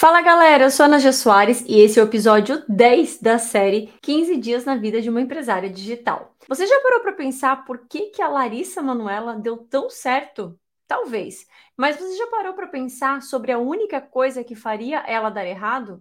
Fala galera, eu sou Ana G. Soares e esse é o episódio 10 da série 15 Dias na Vida de uma Empresária Digital. Você já parou para pensar por que, que a Larissa Manuela deu tão certo? Talvez. Mas você já parou para pensar sobre a única coisa que faria ela dar errado?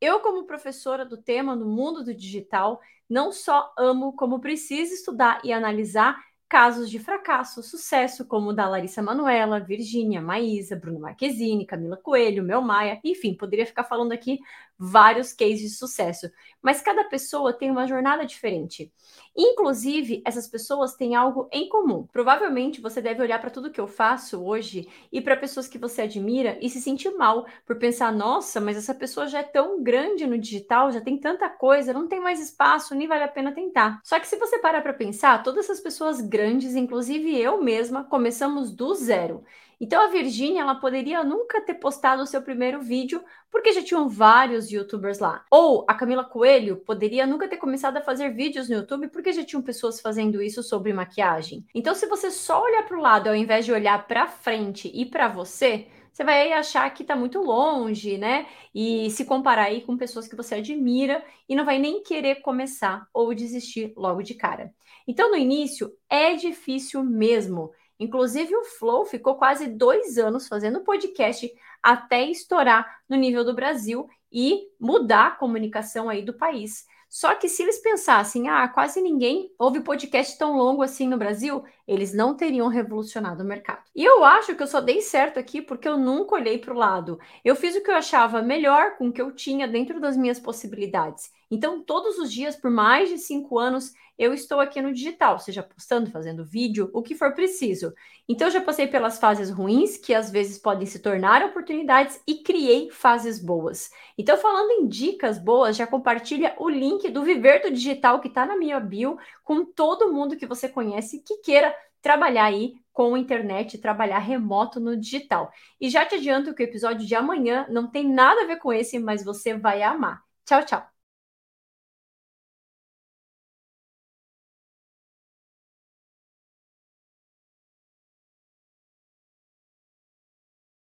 Eu, como professora do tema no mundo do digital, não só amo, como preciso estudar e analisar casos de fracasso, sucesso, como o da Larissa Manuela, Virgínia, Maísa, Bruno Marquezine, Camila Coelho, Mel Maia, enfim, poderia ficar falando aqui vários cases de sucesso. Mas cada pessoa tem uma jornada diferente. Inclusive, essas pessoas têm algo em comum. Provavelmente você deve olhar para tudo que eu faço hoje e para pessoas que você admira e se sentir mal por pensar: nossa, mas essa pessoa já é tão grande no digital, já tem tanta coisa, não tem mais espaço, nem vale a pena tentar. Só que se você parar para pensar, todas essas pessoas grandes, inclusive eu mesma, começamos do zero. Então a Virgínia, ela poderia nunca ter postado o seu primeiro vídeo porque já tinham vários youtubers lá. Ou a Camila Coelho poderia nunca ter começado a fazer vídeos no YouTube porque já tinham pessoas fazendo isso sobre maquiagem. Então se você só olhar para o lado ao invés de olhar para frente e para você, você vai achar que está muito longe, né? E se comparar aí com pessoas que você admira e não vai nem querer começar ou desistir logo de cara. Então, no início, é difícil mesmo. Inclusive, o Flow ficou quase dois anos fazendo podcast até estourar no nível do Brasil e mudar a comunicação aí do país. Só que se eles pensassem, ah, quase ninguém ouve podcast tão longo assim no Brasil, eles não teriam revolucionado o mercado. E eu acho que eu só dei certo aqui porque eu nunca olhei para o lado. Eu fiz o que eu achava melhor com o que eu tinha dentro das minhas possibilidades. Então, todos os dias, por mais de cinco anos, eu estou aqui no digital, seja postando, fazendo vídeo, o que for preciso. Então, eu já passei pelas fases ruins, que às vezes podem se tornar oportunidades, e criei fases boas. Então, falando em dicas boas, já compartilha o link do Viver do Digital que está na minha bio com todo mundo que você conhece que queira trabalhar aí com internet, trabalhar remoto no digital. E já te adianto que o episódio de amanhã não tem nada a ver com esse, mas você vai amar. Tchau, tchau.